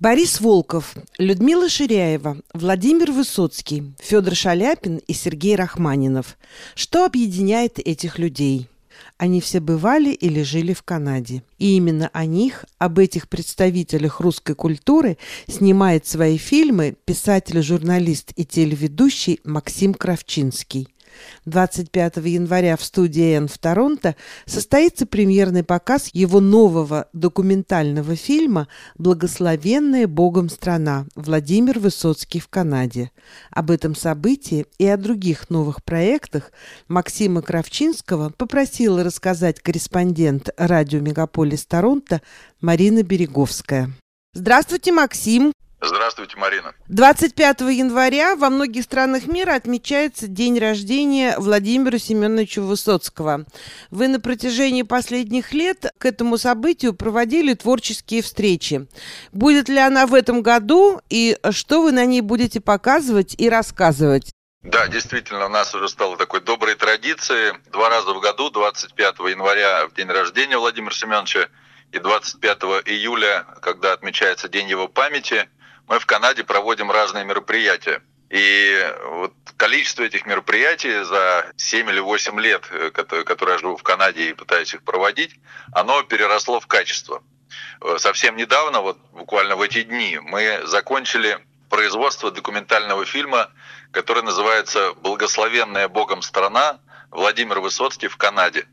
Борис Волков, Людмила Ширяева, Владимир Высоцкий, Федор Шаляпин и Сергей Рахманинов. Что объединяет этих людей? Они все бывали или жили в Канаде. И именно о них, об этих представителях русской культуры, снимает свои фильмы писатель, журналист и телеведущий Максим Кравчинский. 25 января в студии «Н» в Торонто состоится премьерный показ его нового документального фильма «Благословенная Богом страна. Владимир Высоцкий в Канаде». Об этом событии и о других новых проектах Максима Кравчинского попросила рассказать корреспондент радио «Мегаполис Торонто» Марина Береговская. Здравствуйте, Максим. Здравствуйте, Марина. 25 января во многих странах мира отмечается день рождения Владимира Семеновича Высоцкого. Вы на протяжении последних лет к этому событию проводили творческие встречи. Будет ли она в этом году и что вы на ней будете показывать и рассказывать? Да, действительно, у нас уже стало такой доброй традицией. Два раза в году, 25 января, в день рождения Владимира Семеновича, и 25 июля, когда отмечается День его памяти, мы в Канаде проводим разные мероприятия. И вот количество этих мероприятий за 7 или 8 лет, э, которые я живу в Канаде и пытаюсь их проводить, оно переросло в качество. Э, совсем недавно, вот буквально в эти дни, мы закончили производство документального фильма, который называется «Благословенная Богом страна. Владимир Высоцкий в Канаде».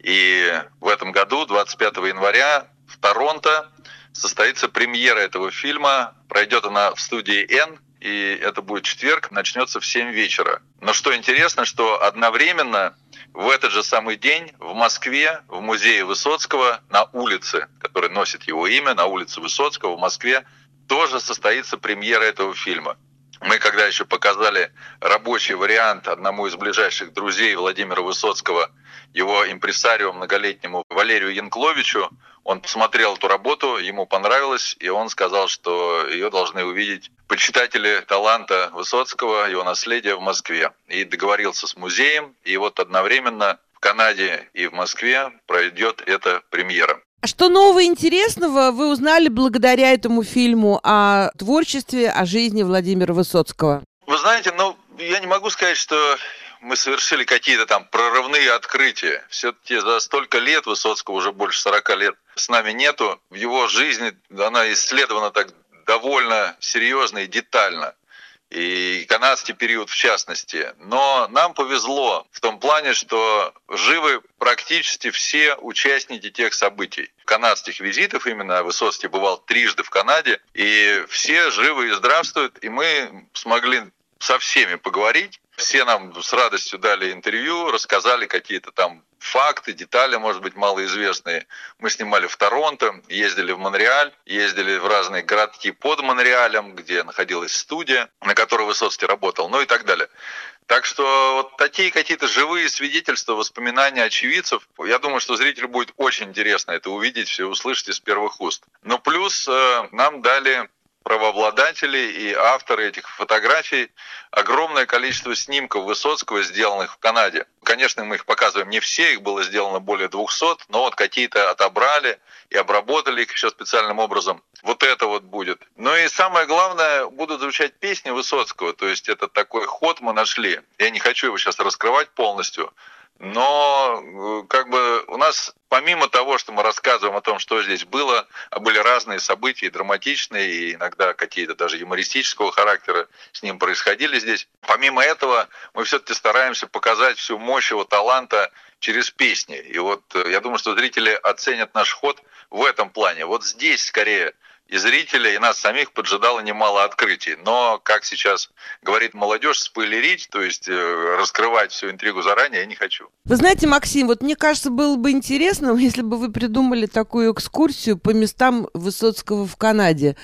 И в этом году, 25 января, в Торонто состоится премьера этого фильма. Пройдет она в студии «Н», и это будет четверг, начнется в 7 вечера. Но что интересно, что одновременно в этот же самый день в Москве, в музее Высоцкого, на улице, который носит его имя, на улице Высоцкого в Москве, тоже состоится премьера этого фильма. Мы когда еще показали рабочий вариант одному из ближайших друзей Владимира Высоцкого, его импресарио многолетнему Валерию Янкловичу, он посмотрел эту работу, ему понравилось, и он сказал, что ее должны увидеть почитатели таланта Высоцкого, его наследия в Москве. И договорился с музеем, и вот одновременно в Канаде и в Москве пройдет эта премьера. Что нового интересного вы узнали благодаря этому фильму о творчестве, о жизни Владимира Высоцкого? Вы знаете, ну, я не могу сказать, что мы совершили какие-то там прорывные открытия. Все-таки за столько лет, Высоцкого уже больше 40 лет, с нами нету. В его жизни она исследована так довольно серьезно и детально. И канадский период в частности. Но нам повезло в том плане, что живы практически все участники тех событий. Канадских визитов именно Высоцкий бывал трижды в Канаде, и все живы и здравствуют, и мы смогли со всеми поговорить. Все нам с радостью дали интервью, рассказали какие-то там факты, детали, может быть, малоизвестные. Мы снимали в Торонто, ездили в Монреаль, ездили в разные городки под Монреалем, где находилась студия, на которой Высоцкий работал, ну и так далее. Так что вот такие какие-то живые свидетельства, воспоминания очевидцев, я думаю, что зрителю будет очень интересно это увидеть, все услышать из первых уст. Но плюс э, нам дали правообладатели и авторы этих фотографий огромное количество снимков Высоцкого, сделанных в Канаде. Конечно, мы их показываем не все, их было сделано более 200, но вот какие-то отобрали и обработали их еще специальным образом. Вот это вот будет. Ну и самое главное, будут звучать песни Высоцкого, то есть это такой ход мы нашли. Я не хочу его сейчас раскрывать полностью, но э, как бы у нас, помимо того, что мы рассказываем о том, что здесь было, а были разные события, драматичные, и иногда какие-то даже юмористического характера с ним происходили здесь, помимо этого мы все-таки стараемся показать всю мощь его таланта через песни. И вот э, я думаю, что зрители оценят наш ход в этом плане. Вот здесь скорее и зрителей, и нас самих поджидало немало открытий. Но, как сейчас говорит молодежь, спойлерить, то есть э, раскрывать всю интригу заранее я не хочу. Вы знаете, Максим, вот мне кажется, было бы интересно, если бы вы придумали такую экскурсию по местам Высоцкого в Канаде.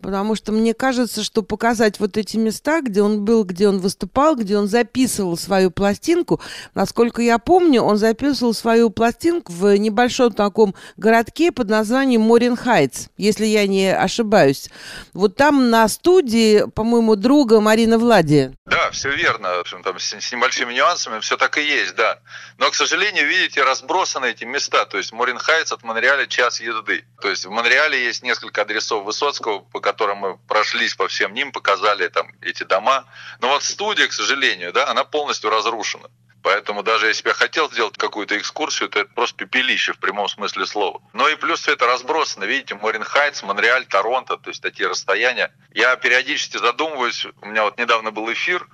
Потому что мне кажется, что показать вот эти места, где он был, где он выступал, где он записывал свою пластинку, насколько я помню, он записывал свою пластинку в небольшом таком городке под названием Морин Хайтс, если я не ошибаюсь. Вот там на студии, по-моему, друга Марина Влади. Да, все верно. В общем, там с, с небольшими нюансами все так и есть, да. Но, к сожалению, видите, разбросаны эти места. То есть Морин Хайтс от Монреаля час езды. То есть в Монреале есть несколько адресов Высоцкого, по которым мы прошлись по всем ним, показали там эти дома. Но вот студия, к сожалению, да, она полностью разрушена. Поэтому даже если я хотел сделать какую-то экскурсию, то это просто пепелище в прямом смысле слова. Но и плюс все это разбросано. Видите, Морин Хайтс, Монреаль, Торонто, то есть такие расстояния. Я периодически задумываюсь, у меня вот недавно был эфир,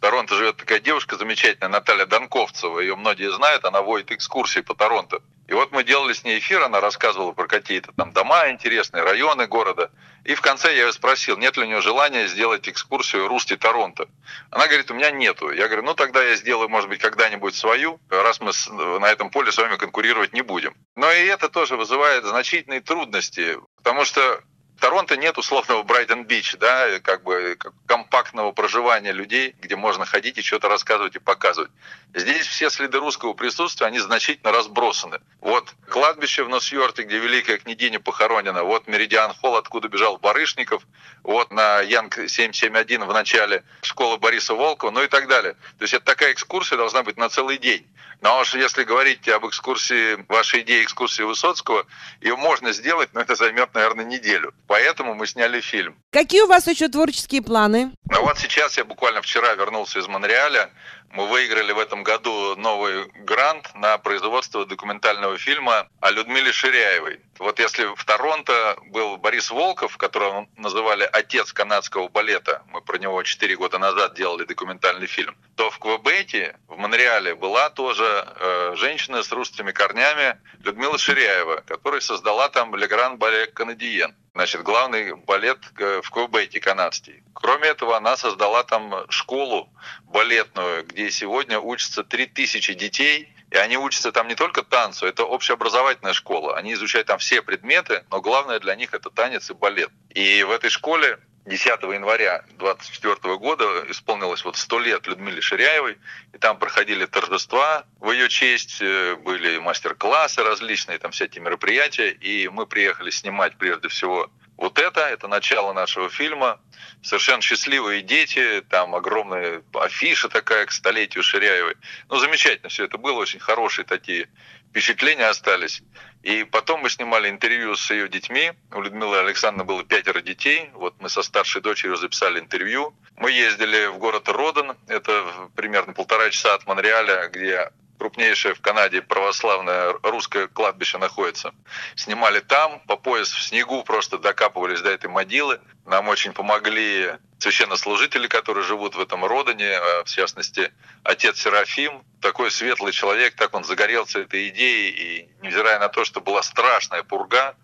Торонто живет такая девушка замечательная, Наталья Донковцева. Ее многие знают, она водит экскурсии по Торонто. И вот мы делали с ней эфир, она рассказывала про какие-то там дома интересные, районы города. И в конце я ее спросил, нет ли у нее желания сделать экскурсию Русти Торонто. Она говорит, у меня нету. Я говорю, ну тогда я сделаю, может быть, когда-нибудь свою, раз мы на этом поле с вами конкурировать не будем. Но и это тоже вызывает значительные трудности, потому что Торонто нет условного Брайтон-Бич, да, как бы компактного проживания людей, где можно ходить и что-то рассказывать и показывать. Здесь все следы русского присутствия, они значительно разбросаны. Вот кладбище в Носьорте, где Великая княгиня похоронена, вот Меридиан Холл, откуда бежал Барышников, вот на Янг 771 в начале школа Бориса Волкова, ну и так далее. То есть это такая экскурсия должна быть на целый день. Но уж если говорить об экскурсии, вашей идее экскурсии Высоцкого, ее можно сделать, но это займет, наверное, неделю. Поэтому мы сняли фильм. Какие у вас еще творческие планы? Ну вот сейчас я буквально вчера вернулся из Монреаля. Мы выиграли в этом году новый грант на производство документального фильма о Людмиле Ширяевой. Вот если в Торонто был Борис Волков, которого называли «отец канадского балета», мы про него 4 года назад делали документальный фильм, то в Квебеке, в Монреале, была тоже э, женщина с русскими корнями Людмила Ширяева, которая создала там «Легран Балет Канадиен». Значит, главный балет э, в Квебеке канадский. Кроме этого, она создала там школу балетную, где сегодня учатся 3000 детей, и они учатся там не только танцу, это общеобразовательная школа. Они изучают там все предметы, но главное для них это танец и балет. И в этой школе 10 января 24 года исполнилось вот 100 лет Людмиле Ширяевой, и там проходили торжества в ее честь, э, были мастер-классы различные, там всякие мероприятия, и мы приехали снимать прежде всего вот это, это начало нашего фильма. Совершенно счастливые дети, там огромная афиша такая к столетию Ширяевой. Ну, замечательно все это было, очень хорошие такие впечатления остались. И потом мы снимали интервью с ее детьми. У Людмилы Александровны было пятеро детей. Вот мы со старшей дочерью записали интервью. Мы ездили в город Роден, это примерно полтора часа от Монреаля, где крупнейшее в Канаде православное русское кладбище находится. Снимали там, по пояс в снегу просто докапывались до этой могилы. Нам очень помогли священнослужители, которые живут в этом родине, а, в частности, отец Серафим, такой светлый человек, так он загорелся этой идеей, и невзирая на то, что была страшная пурга,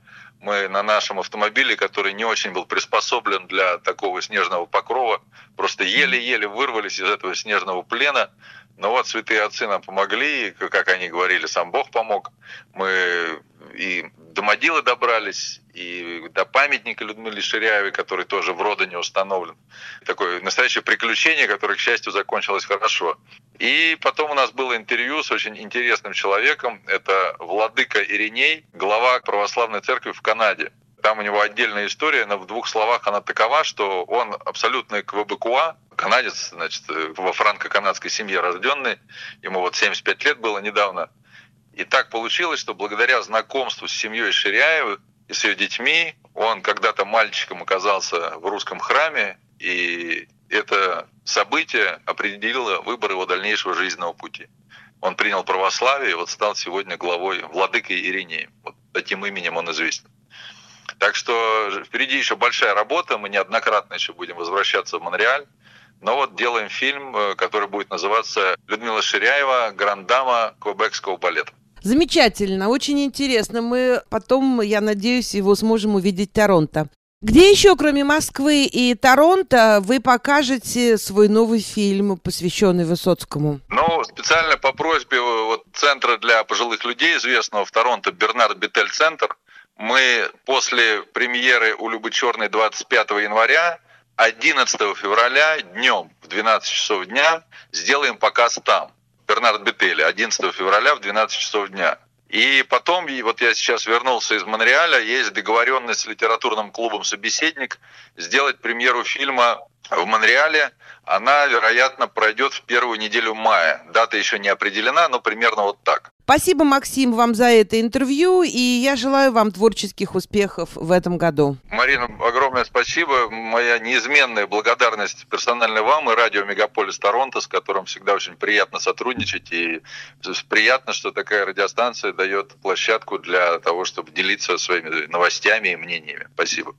мы на нашем автомобиле, который не очень был приспособлен для такого снежного покрова, просто еле-еле вырвались из этого снежного плена, но вот святые отцы нам помогли, как они говорили, сам Бог помог. Мы и до добрались, и до памятника Людмиле Ширяевой, который тоже в Родине установлен. Такое настоящее приключение, которое, к счастью, закончилось хорошо. И потом у нас было интервью с очень интересным человеком. Это Владыка Ириней, глава православной церкви в Канаде. Там у него отдельная история, но в двух словах она такова, что он абсолютный квебекуа, канадец, значит, во франко-канадской семье рожденный, ему вот 75 лет было недавно. Получилось, что благодаря знакомству с семьей Ширяевых и с ее детьми, он когда-то мальчиком оказался в русском храме, и это событие определило выбор его дальнейшего жизненного пути. Он принял православие и вот стал сегодня главой владыкой Иринеем. Вот таким именем он известен. Так что впереди еще большая работа, мы неоднократно еще будем возвращаться в Монреаль. Но вот делаем фильм, э, который будет называться «Людмила Ширяева. Грандама Квебекского балета». Замечательно, очень интересно. Мы потом, я надеюсь, его сможем увидеть в Торонто. Где еще, кроме Москвы и Торонто, вы покажете свой новый фильм, посвященный Высоцкому? Ну, специально по просьбе вот, Центра для пожилых людей, известного в Торонто, Бернард Бетель Центр, мы после премьеры «У Любы Черной» 25 января 11 февраля днем в 12 часов дня сделаем показ там. Бернард Бетели 11 февраля в 12 часов дня. И потом, и вот я сейчас вернулся из Монреаля, есть договоренность с литературным клубом «Собеседник» сделать премьеру фильма в Монреале. Она, вероятно, пройдет в первую неделю мая. Дата еще не определена, но примерно вот так. Спасибо, Максим, вам за это интервью, и я желаю вам творческих успехов в этом году. Марина, огромное спасибо. Моя неизменная благодарность персонально вам и радио Мегаполис Торонто, с которым всегда очень приятно сотрудничать. И приятно, что такая радиостанция дает площадку для того, чтобы делиться своими новостями и мнениями. Спасибо.